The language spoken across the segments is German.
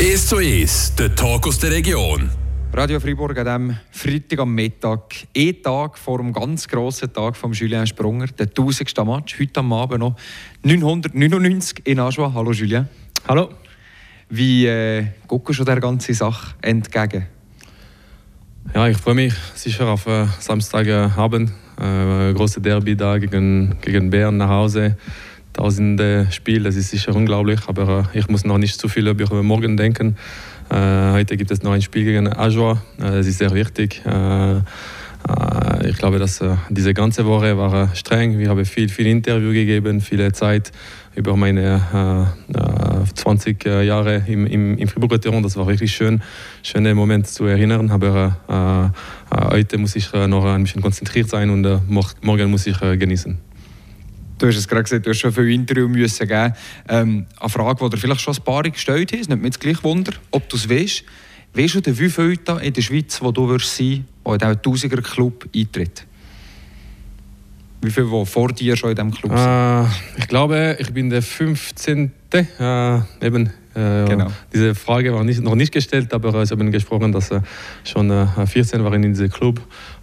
1 zu 1, der Talk aus der Region. Radio Freiburg an diesem Freitag am Mittag, ein Tag vor dem ganz grossen Tag von Julien Sprunger, der 1000. Match, heute am Abend noch 999 in Aschua. Hallo Julien. Hallo. Wie äh, guckst du der ganzen Sache entgegen? Ja, ich freue mich sicher auf äh, Samstagabend, äh, große Derby da gegen, gegen Bern nach Hause. Tausende Spiele, das ist sicher unglaublich, aber äh, ich muss noch nicht zu viel über morgen denken. Äh, heute gibt es noch ein Spiel gegen Ajoa, äh, das ist sehr wichtig. Ich glaube, dass diese ganze Woche war streng. Wir haben viel, viel Interview gegeben, viele Zeit über meine äh, 20 Jahre im, im, im Fribourger Terrain. Das war wirklich schön, schöne Moment zu erinnern. Aber heute muss ich noch ein bisschen konzentriert sein und morgen muss ich genießen. Du hast es gerade gesagt, du hast schon viele Interviews müssen geben. Ähm, eine Frage, die dir vielleicht schon ein paar gestellt hast, nimmt mich jetzt gleich Wunder, ob du es weißt. Weißt du, wie viele in der Schweiz, wo du wirst sein wirst, der in diesen 1000er Club eintritt? Wie viele, die vor dir schon in diesem Club sind? Äh, ich glaube, ich bin der 15. Äh, eben, äh, genau. Diese Frage war nicht, noch nicht gestellt, aber äh, ich habe gesprochen, dass äh, schon 14 waren in diesem Club.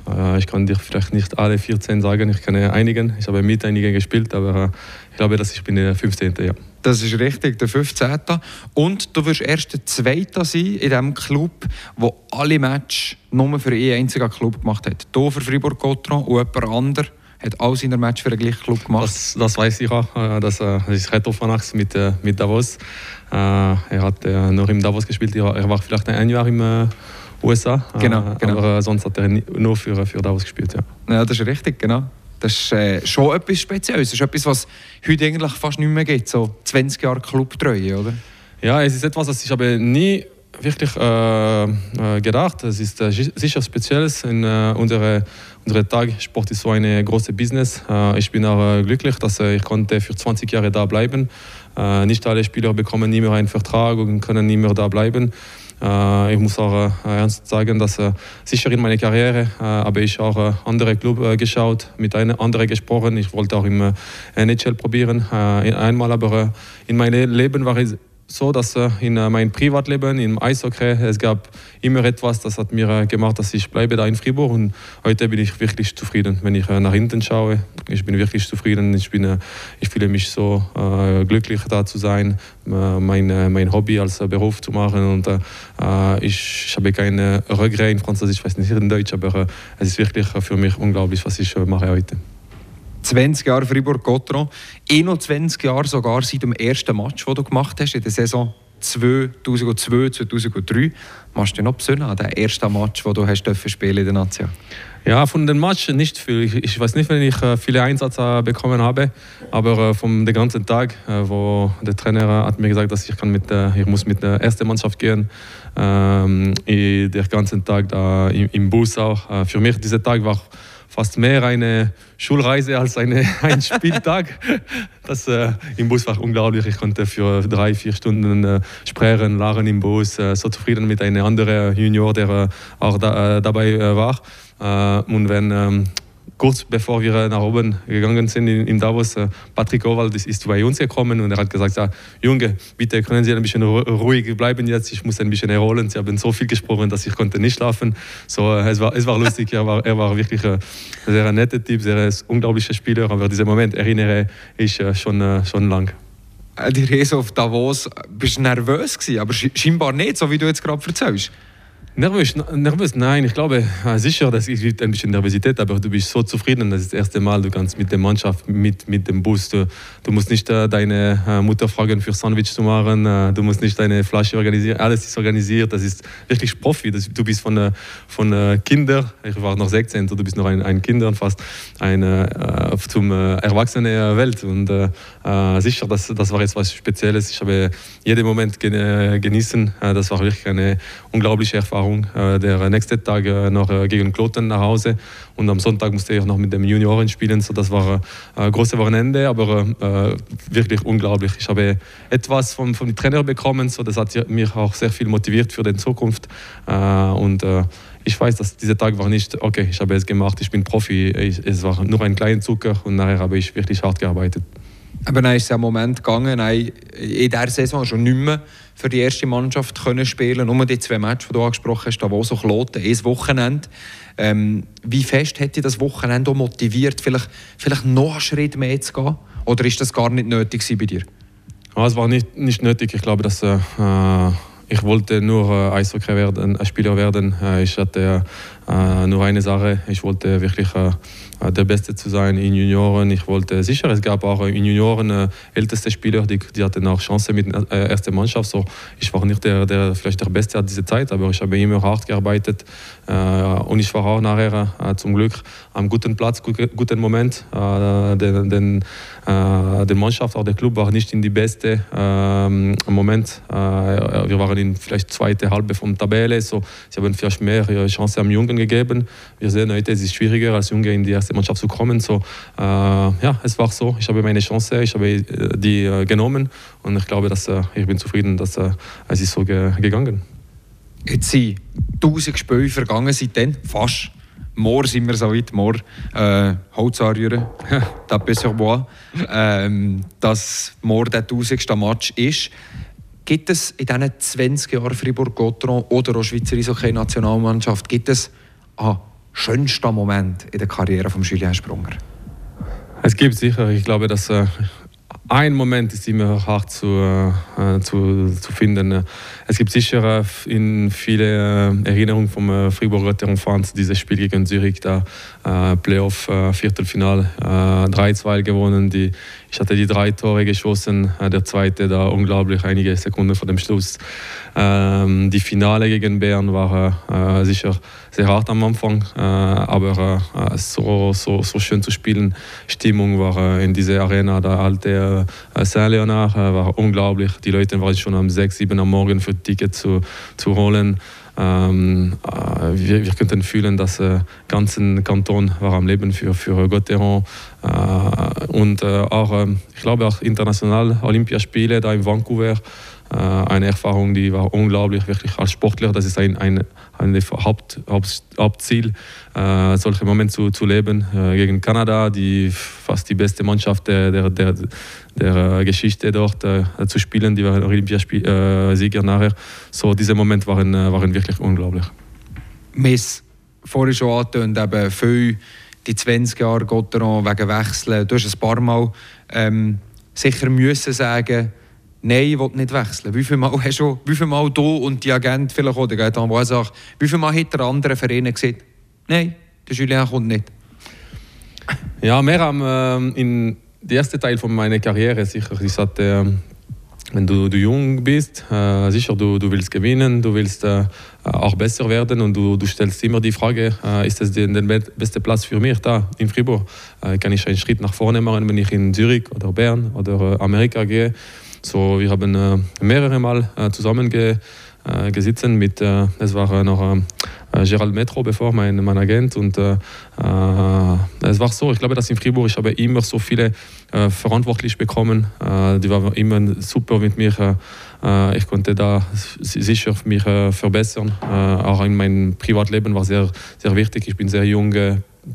Äh, ich kann dir vielleicht nicht alle 14 sagen, ich kenne einigen. Ich habe mit einigen gespielt, aber äh, ich glaube, dass ich bin der 15. Ja. Das ist richtig, der 15. Und du wirst erst der Zweite sein in diesem Club, der alle Matches nur für einen einzigen Club gemacht hat. Hier für Fribourg-Gotron und jemand anderes hat all seine Matches für den gleichen Club gemacht. Das, das weiß ich auch. Äh, das, das ist Reto Fanax mit, mit Davos. Er hat noch im Davos gespielt. Er war vielleicht ein Jahr im USA. Genau, äh, genau. Aber sonst hat er nur für, für Davos gespielt. Ja. ja, das ist richtig, genau. Das ist äh, schon etwas Spezielles. Das ist etwas, was heute eigentlich fast nicht mehr gibt. So 20 Jahre Clubtreue, oder? Ja, es ist etwas, das ich habe nie wirklich äh, äh gedacht. Es ist äh, sicher Spezielles in äh, unsere unser Tag. Sport ist so ein großes Business. Äh, ich bin auch glücklich, dass ich konnte für 20 Jahre da bleiben. Nicht alle Spieler bekommen nie mehr einen Vertrag und können nie mehr da bleiben. Äh, ich muss auch äh, ernst sagen, dass äh, sicher in meiner Karriere habe ich auch andere Clubs geschaut, mit einem anderen gesprochen. Ich wollte auch im NHL probieren. Einmal aber in meinem Leben war ich so, dass äh, in äh, meinem Privatleben, im Eishockey, es gab immer etwas, das hat mir äh, gemacht, dass ich bleibe da in Fribourg und heute bin ich wirklich zufrieden, wenn ich nach hinten schaue. Ich bin wirklich zufrieden, ich, bin, ich fühle mich so glücklich da zu sein, mein, mein Hobby als Beruf zu machen und ich, ich habe keine Regret in Französisch, ich weiß nicht in Deutsch, aber es ist wirklich für mich unglaublich, was ich mache heute. 20 Jahre Fribourg-Gotteron, 21 Jahre sogar seit dem ersten Match, den du gemacht hast, in der Saison 2002, 2003. Machst du dich noch besinnen an den ersten Match, den du hast spielen in der Nation? Ja, von den Match nicht viel. Ich, ich weiß nicht, wenn ich äh, viele Einsätze bekommen habe, aber äh, vom den ganzen Tag, äh, wo der Trainer hat mir gesagt, dass ich kann mit, ich muss mit der ersten Mannschaft gehen, ähm, den ganzen Tag da im, im Bus auch. Für mich dieser Tag war fast mehr eine Schulreise als eine, ein Spieltag. Das äh, im Bus war unglaublich. Ich konnte für drei, vier Stunden äh, sprechen, lachen im Bus, äh, so zufrieden mit einem anderen Junior, der äh, auch da, äh, dabei äh, war. und wenn ähm, kurz bevor wir nach oben gegangen sind in, in Davos, äh, Patrick Owald ist bei uns gekommen und er hat gesagt, ja, Junge, bitte können Sie ein bisschen ruhig bleiben jetzt, ich muss ein bisschen erholen. Sie haben so viel gesprochen, dass ich konnte nicht schlafen. So, äh, es, war, es war lustig, er war, er war wirklich ein sehr netter Typ, sehr unglaublicher Spieler, aber diesen Moment erinnere ich äh, schon, schon lang. Die Reise auf Davos, bist du nervös gewesen, aber scheinbar nicht, so wie du jetzt gerade erzählst. Nervös, nervös, nein, ich glaube sicher, dass es gibt ein bisschen Nervosität, aber du bist so zufrieden, das ist das erste Mal, du kannst mit der Mannschaft, mit, mit dem Bus, du, du musst nicht äh, deine äh, Mutter fragen für Sandwich zu machen, äh, du musst nicht deine Flasche organisieren, alles ist organisiert, das ist wirklich Profi, das, du bist von, von Kinder, ich war noch 16, du bist noch ein, ein Kind und fast eine zum erwachsene Welt und sicher, das, das war jetzt was Spezielles, ich habe jeden Moment genießen, das war wirklich eine unglaubliche Erfahrung Erfahrung. Äh, der nächste Tag äh, noch äh, gegen Kloten nach Hause und am Sonntag musste ich noch mit dem Junioren spielen. So, das war ein großes Wochenende, aber wirklich unglaublich. Ich habe etwas vom, vom Trainer bekommen, so, das hat mich auch sehr viel motiviert für die Zukunft. und ich weiß, dass dieser Tag war nicht, okay, ich habe es gemacht, ich bin Profi, es war nur ein kleiner Zucker und nachher habe ich wirklich hart gearbeitet. Aber dann ist es ja einen Moment gegangen, in dieser Saison schon nicht mehr für die erste Mannschaft können spielen Nur die zwei Matches, die du angesprochen hast, Davos und Kloten, ein Wochenende. Ähm, wie fest dich das Wochenende auch motiviert, vielleicht, vielleicht noch einen Schritt mehr zu gehen? Oder ist das gar nicht nötig bei dir? Ja, es war nicht, nicht nötig. Ich glaube, dass äh, äh ich wollte nur äh, Eishockey werden, ein Spieler werden. Äh, ich hatte äh, nur eine Sache. Ich wollte wirklich äh, äh, der Beste zu sein in Junioren. Ich wollte sicher, es gab auch in Junioren äh, älteste Spieler, die, die hatten auch Chance mit der äh, ersten Mannschaft. So, ich war nicht der, der vielleicht der Beste an dieser Zeit, aber ich habe immer hart gearbeitet äh, und ich war auch nachher äh, zum Glück am guten Platz, guten Moment. Äh, den, den, äh, die Mannschaft, auch der Club war nicht in die beste ähm, Moment. wir waren in vielleicht zweite Halbe vom Tabelle, so sie haben vielleicht mehr Chance am Jungen gegeben. Wir sehen heute, es ist schwieriger als Junge in die erste Mannschaft zu kommen. So, äh, ja, es war so. Ich habe meine Chance, ich habe äh, die äh, genommen und ich glaube, dass äh, ich bin zufrieden, dass äh, es ist so ge gegangen. Jetzt sind 1000 Spiele vergangen seitdem, fast. Morgen sind wir so weit, morgen äh, Holz anrühren, bois, ähm, dass morgen der 1000. Match ist. Gibt es in diesen 20 Jahren Fribourg-Gotteron oder auch Schweizer Eishockey-Nationalmannschaft, gibt es ah, schönster Moment in der Karriere von Julien Sprunger? Es gibt sicher. Ich glaube, dass äh, ein Moment ist immer hart zu, äh, zu, zu finden. Es gibt sicher äh, in viele äh, Erinnerungen vom äh, Fribourger Terrain dieses Spiel gegen Zürich, da äh, Playoff äh, Viertelfinal 3-2 gewonnen. Die, ich hatte die drei Tore geschossen, der zweite da unglaublich einige Sekunden vor dem Schluss. Ähm, die Finale gegen Bern war sicher sehr hart am Anfang, äh, aber äh, so, so, so schön zu spielen. Stimmung war in dieser Arena, der alte äh, Saint-Léonard war unglaublich. Die Leute waren schon um 6, 7 am Morgen für Ticket zu, zu holen. Ähm, äh, wir, wir könnten fühlen, dass der äh, ganze Kanton war am Leben für, für Gotteron äh, und äh, auch, ich glaube auch international Olympiaspiele da in Vancouver äh, eine Erfahrung, die war unglaublich, wirklich als Sportler. Das ist ein, ein, ein Haupt, Haupt, Hauptziel, äh, solche Momente zu, zu leben. Äh, gegen Kanada, die fast die beste Mannschaft der, der, der, der Geschichte dort äh, zu spielen. Die waren Olympiasieger äh, nachher. So, diese Momente waren, äh, waren wirklich unglaublich. Miss, vorhin schon angetönt, eben viel die 20 Jahre Gotteron wegen Wechseln. Du hast ein paar Mal ähm, sicher müssen sagen, Nein, ich will nicht wechseln. Wie viel Mal hast du, wie viel Mal du und die Agent vielleicht oder geht an sagt, wie viel Mal hat der andere Verein gesagt, nein, der Julien kommt nicht? Ja, wir haben äh, in der erste Teil von meiner Karriere sicher gesagt, äh, wenn du, du jung bist, äh, sicher, du, du willst gewinnen, du willst äh, auch besser werden und du, du stellst immer die Frage, äh, ist das der, der beste Platz für mich da in Fribourg? Äh, kann ich einen Schritt nach vorne machen, wenn ich in Zürich oder Bern oder Amerika gehe? So, wir haben äh, mehrere Mal äh, zusammen ge, äh, gesessen mit, äh, es war noch äh, Gerald Metro bevor, mein, mein Agent und äh, es war so, ich glaube, dass in Fribourg, ich habe immer so viele äh, verantwortlich bekommen, die waren immer super mit mir, ich konnte da sicher mich verbessern, auch in meinem Privatleben war sehr, sehr wichtig, ich bin sehr jung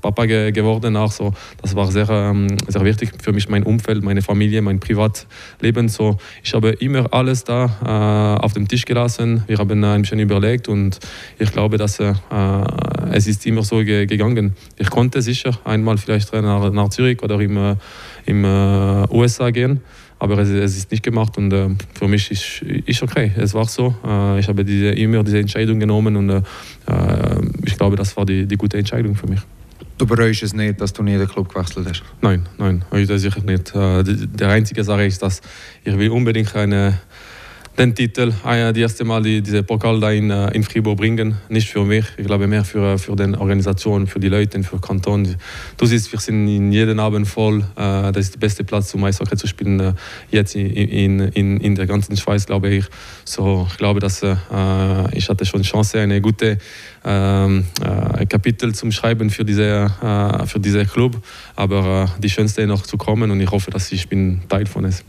Papa ge geworden. Auch so. Das war sehr, ähm, sehr wichtig für mich, mein Umfeld, meine Familie, mein Privatleben. So. Ich habe immer alles da äh, auf dem Tisch gelassen. Wir haben ein bisschen überlegt und ich glaube, dass äh, es ist immer so ge gegangen. Ich konnte sicher einmal vielleicht nach, nach Zürich oder im, äh, im äh, USA gehen aber es, es, ist nicht gemacht und äh, für mich ist, ist okay. Es war so. Äh, ich habe diese, immer diese Entscheidung genommen und äh, ich glaube, das war die, die gute Entscheidung für mich. Du bereust es nicht, dass du nie den Club gewechselt hast? Nein, nein, heute sicher nicht. Äh, der einzige Sache ist, dass ich will unbedingt eine den Titel, ah die erste Mal die, diese Pokal da in, äh, in Fribourg bringen. Nicht für mich, ich glaube mehr für, für die Organisation, für die Leute, für den Kanton. Du siehst, wir sind in jedem Abend voll. Äh, das ist der beste Platz, um Eishockey zu spielen, äh, jetzt in, in, in, der ganzen Schweiz, glaube ich. So, ich glaube, dass äh, ich hatte schon Chance, eine gute ähm, äh, Kapitel zum Schreiben für diese, äh, für diesen Club. Aber die schönste noch zu kommen und ich hoffe, dass ich bin Teil von es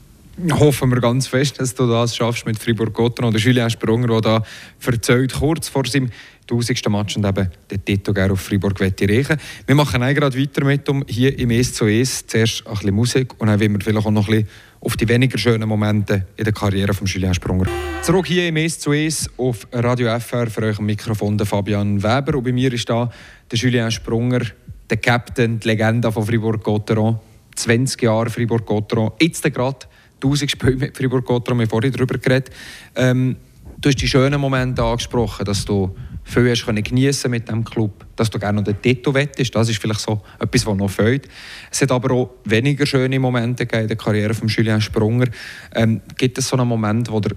hoffen wir ganz fest, dass du das schaffst mit Fribourg-Gotteron oder Julien Sprunger, der da erzählt, kurz vor seinem 1000. Match und eben den Titel auf Freiburg reichen Wir machen gerade weiter mit um hier im «Es zu Es». Zuerst ein bisschen Musik und dann wollen wir vielleicht auch noch ein bisschen auf die weniger schönen Momente in der Karriere von Julien Sprunger. Zurück hier im «Es zu Es» auf Radio FR für euch am Mikrofon der Fabian Weber und bei mir ist da der Julien Sprunger, der Captain, die Legende von Fribourg-Gotteron. 20 Jahre Fribourg-Gotteron. Jetzt gerade 1000 Spiele mit Fribourg-Gotteron, wir vorhin darüber geredet. Ähm, du hast die schönen Momente angesprochen, dass du viel hast können geniessen mit dem Club, dass du gerne noch den Titel wettest. Das ist vielleicht so etwas, was noch fehlt. Es hat aber auch weniger schöne Momente in der Karriere von Julien Sprunger. Ähm, gibt es so einen Moment, wo dir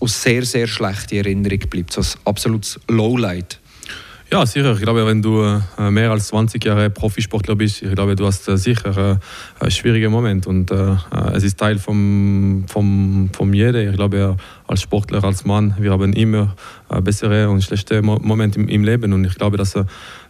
aus sehr, sehr schlechter Erinnerung bleibt, so ein absolutes Lowlight? Ja, sicher. Ich glaube, wenn du äh, mehr als 20 Jahre Profisportler bist, ich glaube, du hast äh, sicher äh, einen schwierigen Moment. Und es ist Teil vom, vom, vom jeder. Ich glaube, als Sportler, als Mann, wir haben immer bessere und schlechte Momente im, im Leben. Und ich glaube, dass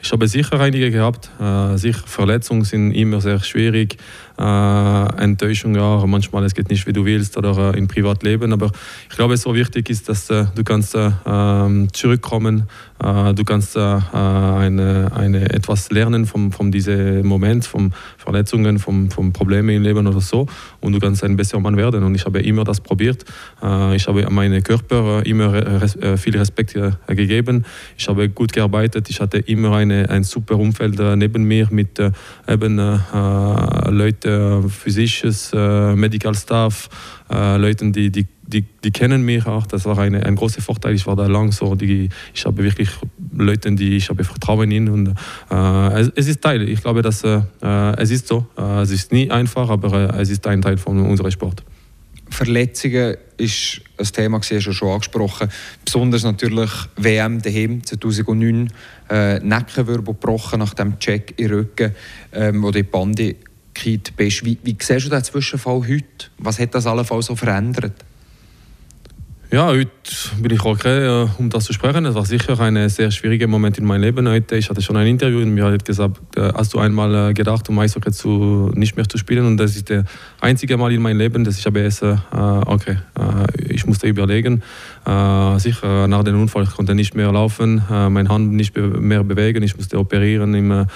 ich habe sicher einige gehabt. sicher Verletzungen sind immer sehr schwierig. Enttäuschung, ja, manchmal es geht nicht, wie du willst oder im Privatleben. Aber ich glaube, so wichtig ist, dass du kannst ähm, zurückkommen, du kannst eine, eine etwas lernen von, von diesem Moment, von Verletzungen, von, von Problemen im Leben oder so. Und du kannst ein besserer Mann werden. Und ich habe immer das probiert. Ich habe meinem Körper immer viel Respekt gegeben. Ich habe gut gearbeitet. Ich hatte immer eine, ein super Umfeld neben mir mit eben Leuten, physisches, Medical Staff, Leuten, die, die die, die kennen mich auch. Das war eine, ein großer Vorteil. Ich war da lang so. Die, ich habe wirklich Leute, die ich habe Vertrauen in. Und, äh, es, es, ist Teil. Ich glaube, dass äh, es ist so. Äh, es ist nie einfach, aber äh, es ist ein Teil von unserem Sport. Verletzungen ist ein Thema, das schon, schon angesprochen. Besonders natürlich WM daheim 2009. Äh, Nackenwirbel gebrochen nach dem Check im Rücken, ähm, wo die Bande bist. Wie, wie siehst du den Zwischenfall heute? Was hat das allenfalls so verändert? Ja, heute bin ich okay, äh, um das zu sprechen. Es war sicher ein sehr schwieriger Moment in meinem Leben heute. Ich hatte schon ein Interview und mir hat gesagt, äh, hast du einmal äh, gedacht, um Eishockey zu, nicht mehr zu spielen? Und das ist der einzige Mal in meinem Leben, dass ich habe es, okay, ich musste überlegen. Sicher, nach dem Unfall konnte ich nicht mehr laufen, meine Hand nicht mehr bewegen. Ich musste operieren, im,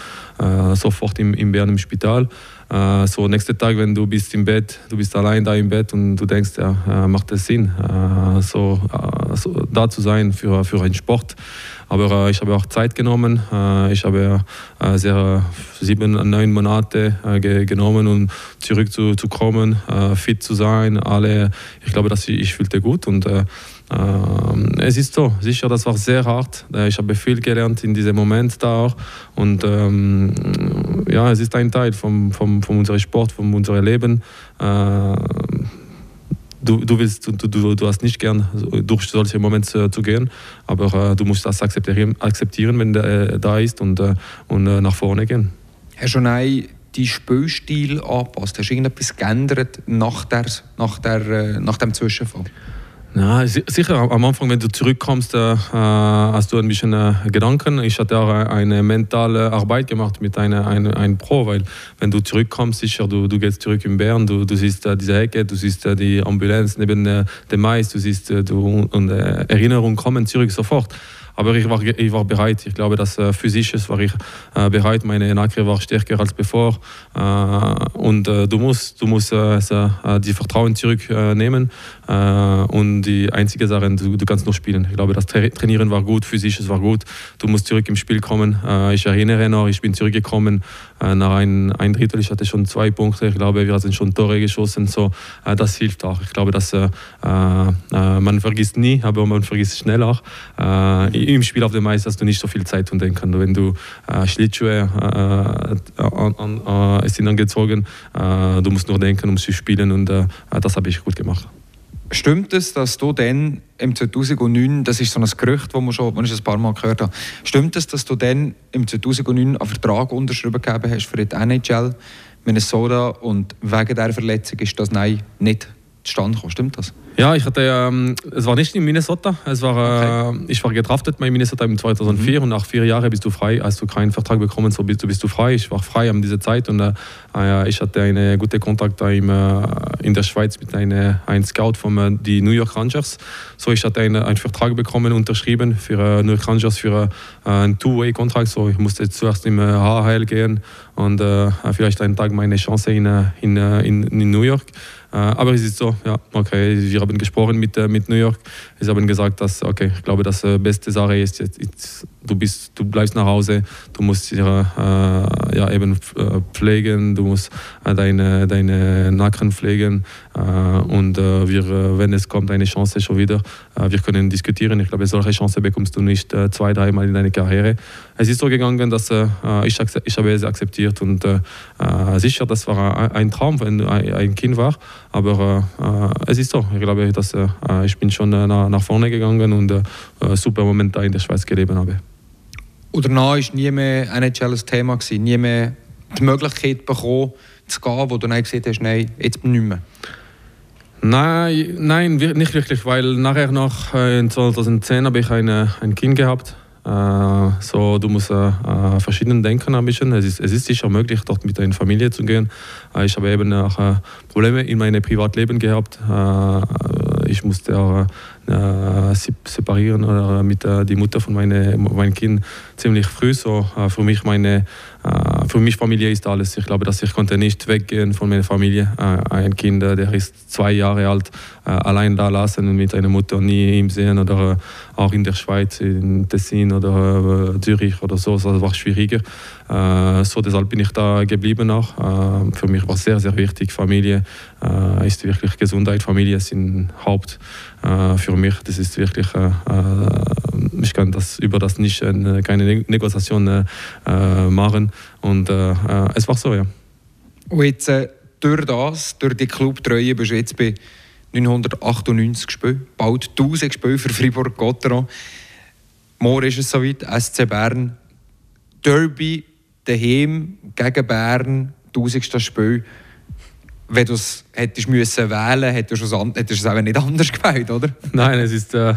sofort im, im Bern im Spital. Äh, so nächsten Tag, wenn du bist im Bett, du bist allein da im Bett und du denkst, ja, äh, macht es Sinn, äh, so, äh, so, da zu sein für, für einen Sport. Aber äh, ich habe auch Zeit genommen. Äh, ich habe sehr sieben, neun Monate ge genommen, um zurückzukommen, fit zu sein. Alle, ich glaube, dass ich, ich fühlte gut und es ist so, sicher, das war sehr hart. Äh, ich habe viel gelernt in diesem Moment da auch. Und ähm, ja, es ist ein Teil von, vom, von unserem Sport, von unserem Leben. Äh, du, du, willst, du, du, du hast nicht gern durch solche Momente zu gehen, aber äh, du musst das akzeptieren, akzeptieren wenn der äh, da ist und, äh, und nach vorne gehen. Herr Jonay, dein Spielstil angepasst? Hast du irgendetwas geändert nach, der, nach, der, nach dem Zwischenfall? Ja, sicher, am Anfang, wenn du zurückkommst, äh, hast du ein bisschen äh, Gedanken. Ich hatte auch eine mentale Arbeit gemacht mit einem eine, ein Pro, weil wenn du zurückkommst, sicher, du, du gehst zurück in Bern, du, du siehst äh, diese Ecke, du siehst äh, die Ambulanz neben äh, dem Mais, du siehst, äh, du, und Erinnerungen kommen zurück sofort. Aber ich war, ich war bereit. Ich glaube, dass äh, physisch war ich äh, bereit. Meine Nacke war stärker als bevor. Äh, und äh, du musst, du musst äh, die Vertrauen zurücknehmen. und die einzige Sache, du, du, kannst noch spielen. Ich glaube, das Trainieren war gut, physisch war gut. Du musst zurück im Spiel kommen. ich erinnere noch, ich bin zurückgekommen nach ein, ein Drittel. Ich hatte schon zwei Punkte. Ich glaube, wir hatten schon Tore geschossen. So, das hilft auch. Ich glaube, dass man vergisst nie, aber man vergisst schnell auch im Spiel auf dem Eis hast du nicht so viel Zeit und denken. Wenn du äh, Schlittschuhe äh, äh, äh, sind angezogen, äh, du musst nur denken, um zu spielen und äh, das habe ich gut gemacht. Stimmt es, dass du dann im 2009, das ist so ein Gerücht, das man schon man ein paar Mal gehört hat, stimmt es, dass du dann im 2009 einen Vertrag unterschrieben hast für die NHL Minnesota und wegen dieser Verletzung ist das Nein nicht zustande gekommen. Stimmt das? Ja, ich hatte, ähm, es war nicht in Minnesota. Es war, okay. äh, ich war gedraftet bei Minnesota im 2004 mhm. und nach vier Jahren bist du frei, hast du keinen Vertrag bekommen, so bist du, bist du frei. Ich war frei an dieser Zeit und äh, ich hatte einen guten Kontakt im, äh, in der Schweiz mit einem ein Scout von äh, die New York Rangers. So, ich hatte einen, einen Vertrag bekommen, unterschrieben für äh, New York Rangers für äh, einen Two-Way-Kontrakt. So, ich musste zuerst im HHL gehen und vielleicht einen Tag meine Chance in, in, in, in New York. Aber es ist so, ja, okay, wir haben gesprochen mit, äh, mit New York. Sie haben gesagt, dass, okay, ich glaube, das äh, beste Sache ist, jetzt, jetzt, du, bist, du bleibst nach Hause, du musst ihre, äh, ja, eben pflegen, du musst äh, deine, deine Nacken pflegen äh, und wir, wenn es kommt, eine Chance schon wieder, wir können diskutieren. Ich glaube, solche Chance bekommst du nicht zwei, dreimal in deiner Karriere. Es ist so gegangen, dass ich, ich habe es akzeptiert und sicher, das war ein Traum, wenn ein Kind war. Aber äh, es ist so. Ich glaube, dass äh, ich bin schon äh, nach, nach vorne gegangen und äh, super Momente in der Schweiz gelebt habe. Und danach war nie mehr NHL ein Thema, gewesen, nie mehr die Möglichkeit bekommen, zu gehen, wo du dann gesagt hast, nein, jetzt nicht mehr. Nein, nein, nicht wirklich, weil nachher noch in 2010 habe ich eine, ein Kind gehabt äh, so, du musst äh, äh, verschieden denken ein bisschen. Es ist, es ist sicher möglich, dort mit deiner Familie zu gehen. ich habe eben auch Probleme in meinem Privatleben gehabt. ich musste auch separieren oder mit der die Mutter von meine, meinem Kind ziemlich früh. So für mich meine für mich Familie ist alles. Ich glaube, dass ich konnte nicht weggehen von meiner Familie. ein Kind, der ist zwei Jahre alt, allein da lassen mit einer Mutter nie ihm sehen oder auch in der Schweiz, in Tessin oder Zürich oder so. Das war schwieriger. so deshalb bin ich da geblieben auch. für mich war sehr sehr wichtig Familie ist wirklich Gesundheit. Familie sind Haupt für mich. Das ist wirklich ich kann das über das nicht keine Negociation machen und äh, äh, es war so, ja. Und jetzt, äh, durch das, durch die Clubtreue, bist du jetzt bei 998 gespielt, bald 1000 gespielt für Fribourg-Gotteron. Morgen ist es soweit, SC Bern, Derby daheim gegen Bern, 1000. Spiel. Wenn du es hättest müssen wählen, hättest du es, auch nicht anders gewählt, oder? Nein, es ist äh,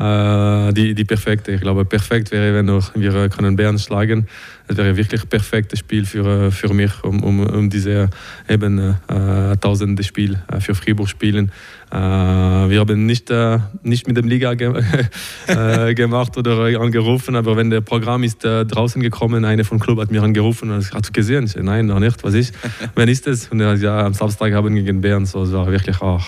äh, die, die perfekte. Ich glaube, perfekt wäre, wenn wir können Bern schlagen. Es wäre wirklich ein perfektes Spiel für, äh, für mich, um, um, um diese eben äh, tausende Spiel äh, für Fribourg spielen. Äh, wir haben nicht, äh, nicht mit dem Liga ge äh, gemacht oder angerufen, aber wenn der Programm ist draußen gekommen, einer vom Club hat mir angerufen und hat gesehen. Ich, nein, noch nicht. Was ist? Wann ist es? Und er hat ja am Samstag haben gegen Bern. So, es war wirklich auch.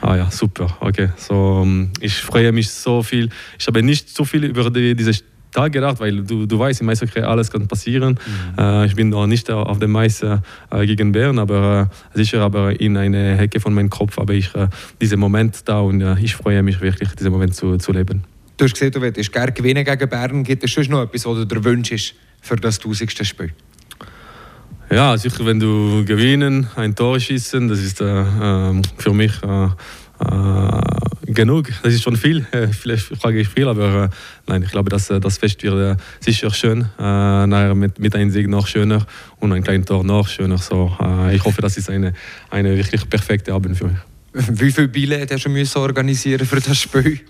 Ah ja, super. Okay. So, ähm, ich freue mich so viel. Ich habe nicht so viel über die, diese da gedacht, weil du, du weißt, im Eishockey alles kann passieren. Mhm. Äh, ich bin noch nicht auf dem Eis äh, gegen Bern, aber äh, sicher aber in einer Hecke von meinem Kopf habe ich äh, diesen Moment da und äh, ich freue mich wirklich, diesen Moment zu, zu leben. Du hast gesehen, du willst gerne gewinnen gegen Bern. Gibt es schon noch etwas, was du dir wünschst für das 1000. Spiel? Ja, sicher, wenn du gewinnen, ein Tor schießen, das ist äh, ähm, für mich genug, das ist schon viel. Vielleicht frage ich viel, aber äh, nein, ich glaube, dass äh, das Fest wird äh, sicher schön. Äh, mit, mit einem Sieg noch schöner und ein kleines Tor noch schöner. So, ich hoffe, das ist eine, eine wirklich perfekte Abend für mich. Wie viele Billette hast du müssen organisieren für das Spiel?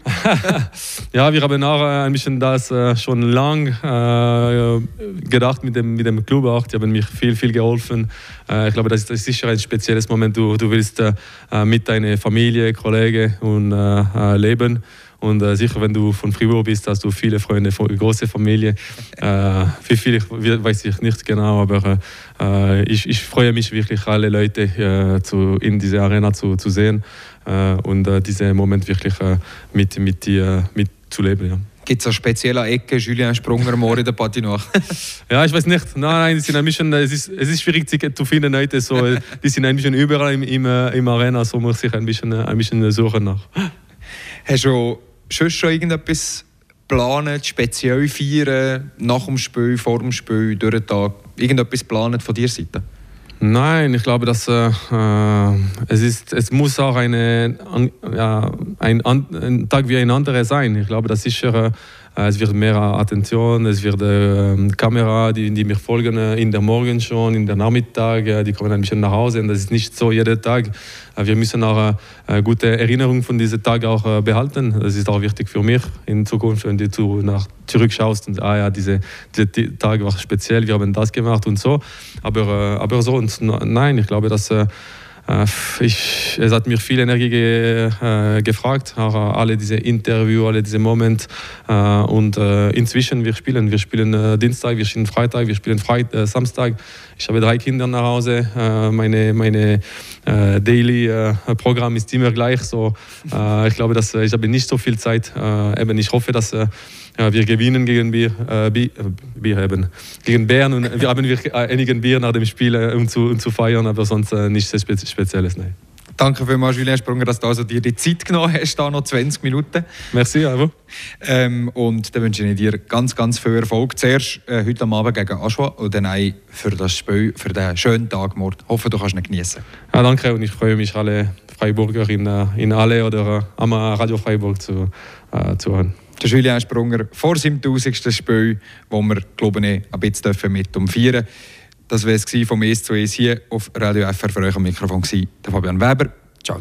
ja, wir haben auch ein bisschen das äh, schon lang äh, gedacht mit dem, mit dem Club auch. Die haben mir viel, viel geholfen. Äh, ich glaube, das ist, sicher ein spezielles Moment. Du, du willst mit deiner Familie, Kollegen und leben. Und äh, sicher, wenn du von Fribourg bist, hast du viele Freunde, eine große Familie. Äh, wie viele weiß ich nicht genau, aber äh, ich, ich, freue mich wirklich, alle Leute äh, zu, in dieser Arena zu, zu sehen äh, und äh, diesen Moment wirklich mit, mit, dir, mit zu leben. Ja. Gibt es eine spezielle Ecke, Julien Sprunger, morgen in der Patinoire? ja, ich weiß nicht. Nein, nein, sind ein bisschen, es, ist, es ist schwierig zu finden Leute. So, die sind ein bisschen überall im, im, im Arena, so muss ich ein bisschen, ein bisschen suchen nach. Hast du schon schon irgendetwas planen, speziell feiern, nach dem Spiel, vor dem Spiel, durch den Tag? Irgendetwas planen von dir Seite? Nein, ich glaube, dass äh, äh es, ist, es muss auch eine, ja, ein, ein Tag wie ein anderer sein. Ich glaube, dass sicher Äh, es wird mehr Attention, es wird äh, Kamera, die, die mir folgen äh, in der Morgen schon, in der Nachmittag, äh, die kommen ein bisschen nach Hause und das ist nicht so jeden Tag. Äh, wir müssen auch äh, gute Erinnerungen von diesem Tag auch behalten. Das ist auch wichtig für mich in Zukunft, wenn du nach zurückschaust und ah ja, diese, dieser Tag war speziell, wir haben das gemacht und so. Aber, aber so und nein, ich glaube, dass äh, ich, es hat mir viel Energie ge, äh, gefragt, auch alle diese Interviews, alle diese Momente. Äh, und äh, inzwischen, wir spielen. Wir spielen äh, Dienstag, wir spielen Freitag, wir spielen Freit äh, Samstag. Ich habe drei Kinder nach Hause. meine meine Daily-Programm ist immer gleich. So, ich glaube, dass ich habe nicht so viel Zeit. eben, ich hoffe, dass wir gewinnen gegen Bier, äh, Bier, Bier haben, gegen Bern und wir haben wir einigen Bier nach dem Spiel, um zu, um zu feiern, aber sonst äh, nichts Spezielles. Nein. Danke vielmals, Julien Sprunger, dass du also dir die Zeit genommen hast, da noch 20 Minuten. Merci, Avo. Ähm, und dann wünsche ich dir ganz, ganz viel Erfolg. Zuerst äh, heute am Abend gegen Aschwa und dann auch für das Spiel, für den schönen Tag morgen. Ich hoffe, du kannst ihn genießen. Ja, danke und ich freue mich, alle Freiburger in, äh, in alle oder äh, am Radio Freiburg zu, äh, zu hören der Julien Sprunger vor seinem 1000. Spiel, wo wir, glaube ich, ein bisschen mit umfeiern Das war es vom «Es zu Es» hier auf Radio FR. Für euch am Mikrofon war Fabian Weber. Ciao zusammen.